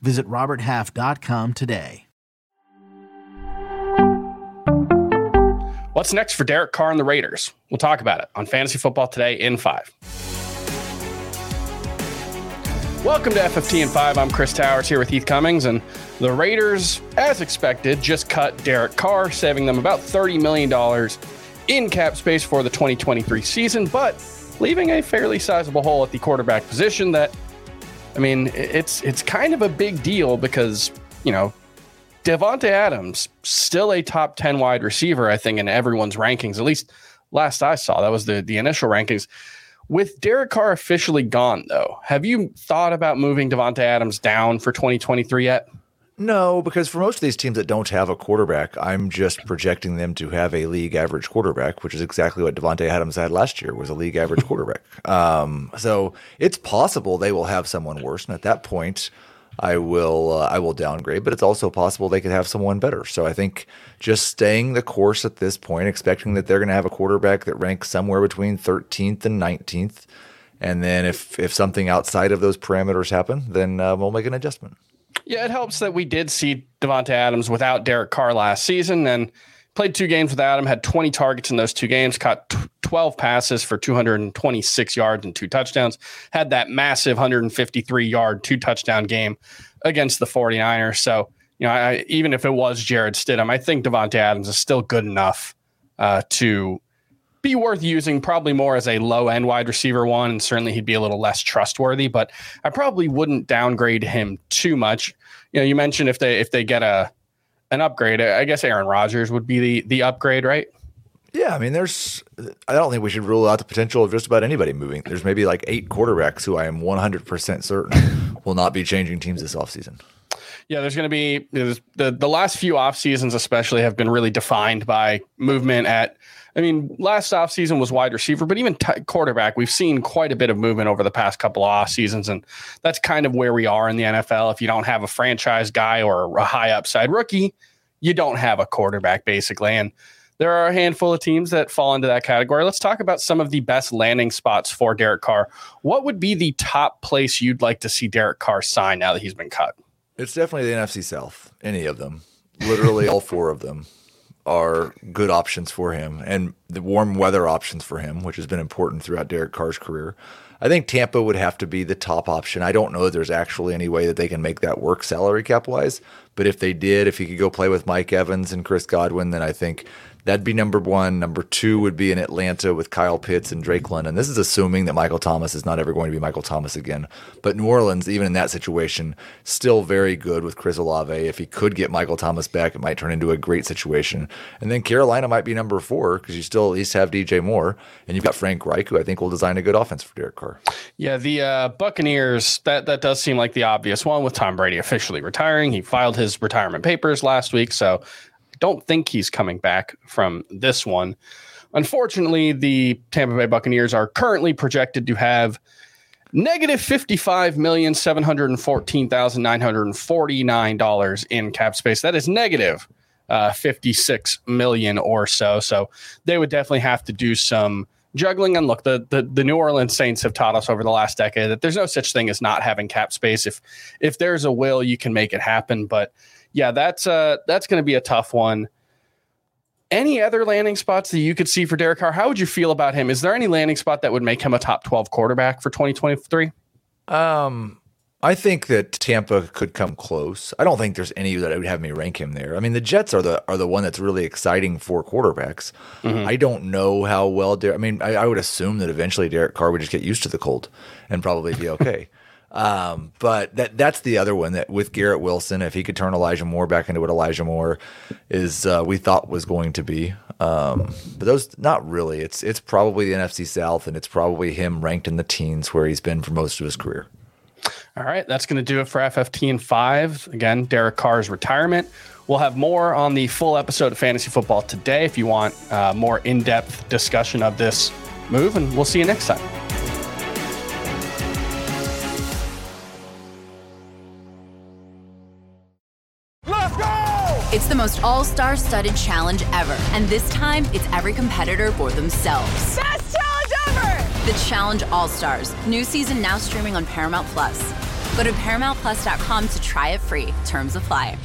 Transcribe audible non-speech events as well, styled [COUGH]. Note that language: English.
Visit RobertHalf.com today. What's next for Derek Carr and the Raiders? We'll talk about it on Fantasy Football Today in 5. Welcome to FFT in 5. I'm Chris Towers here with Heath Cummings, and the Raiders, as expected, just cut Derek Carr, saving them about $30 million in cap space for the 2023 season, but leaving a fairly sizable hole at the quarterback position that I mean, it's it's kind of a big deal because, you know, Davante Adams, still a top 10 wide receiver, I think, in everyone's rankings. At least last I saw, that was the, the initial rankings. With Derek Carr officially gone, though, have you thought about moving Davante Adams down for 2023 yet? No, because for most of these teams that don't have a quarterback, I'm just projecting them to have a league average quarterback, which is exactly what Davante Adams had last year was a league average [LAUGHS] quarterback. Um, so it's possible they will have someone worse, and at that point, I will uh, I will downgrade, but it's also possible they could have someone better. So I think just staying the course at this point, expecting that they're going to have a quarterback that ranks somewhere between 13th and 19th, and then if if something outside of those parameters happen, then uh, we'll make an adjustment. Yeah, it helps that we did see Davante Adams without Derek Carr last season and played two games without him, had 20 targets in those two games, caught 12 passes for 226 yards and two touchdowns, had that massive 153 yard, two touchdown game against the 49ers. So, you know, I, even if it was Jarrett Stidham, I think Davante Adams is still good enough uh, to be worth using probably more as a low end wide receiver one. And certainly he'd be a little less trustworthy, but I probably wouldn't downgrade him too much. You know, you mentioned if they if they get a an upgrade, I guess Aaron Rodgers would be the the upgrade, right? Yeah, I mean, there's. I don't think we should rule out the potential of just about anybody moving. There's maybe like eight quarterbacks who I am 100% certain will not be changing teams this offseason. Yeah, there's going to be the the last few off seasons, especially, have been really defined by movement at I mean, last offseason was wide receiver, but even t- quarterback, we've seen quite a bit of movement over the past couple of off seasons. And that's kind of where we are in the NFL. If you don't have a franchise guy or a high upside rookie, you don't have a quarterback, basically. And there are a handful of teams that fall into that category. Let's talk about some of the best landing spots for Derek Carr. What would be the top place you'd like to see Derek Carr sign now that he's been cut? It's definitely the NFC South, any of them, literally all four of them are good options for him. And the warm weather options for him, which has been important throughout Derek Carr's career. I think Tampa would have to be the top option. I don't know that there's actually any way that they can make that work salary cap wise, but if they did, if he could go play with Mike Evans and Chris Godwin, then I think That'd be number one. Number two would be in Atlanta with Kyle Pitts and Drake London. This is assuming that Michael Thomas is not ever going to be Michael Thomas again. But New Orleans, even in that situation, still very good with Chris Olave. If he could get Michael Thomas back, it might turn into a great situation. And then Carolina might be number four because you still at least have DJ Moore and you've got Frank Reich, who I think will design a good offense for Derek Carr. Yeah, the uh, Buccaneers, that, that does seem like the obvious one with Tom Brady officially retiring. He filed his retirement papers last week. So don't think he's coming back from this one. Unfortunately, the Tampa Bay Buccaneers are currently projected to have negative negative fifty-five million seven hundred fourteen thousand nine hundred forty-nine dollars in cap space. That is negative uh, fifty-six million or so. So they would definitely have to do some juggling. And look, the, the the New Orleans Saints have taught us over the last decade that there's no such thing as not having cap space. If if there's a will, you can make it happen. But yeah, that's uh that's going to be a tough one. Any other landing spots that you could see for Derek Carr? How would you feel about him? Is there any landing spot that would make him a top 12 quarterback for 2023? Um, I think that Tampa could come close. I don't think there's any that would have me rank him there. I mean, the Jets are the are the one that's really exciting for quarterbacks. Mm-hmm. I don't know how well. Der- I mean, I, I, would assume that eventually Derek Carr would just get used to the cold and probably be okay. [LAUGHS] Um, but that that's the other one that with Garrett Wilson, if he could turn Elijah Moore back into what Elijah Moore is, uh, we thought was going to be. Um, but those not really. It's it's probably the NFC South, and it's probably him ranked in the teens where he's been for most of his career. All right, that's going to do it for FFT and 5. Again, Derek Carr's retirement. We'll have more on the full episode of Fantasy Football today if you want uh, more in depth discussion of this move, and we'll see you next time. Let's go! It's the most all star studded challenge ever. And this time, it's every competitor for themselves. Best challenge ever! The Challenge All Stars. New season now streaming on Paramount Plus. Go to ParamountPlus.com to try it free. Terms apply.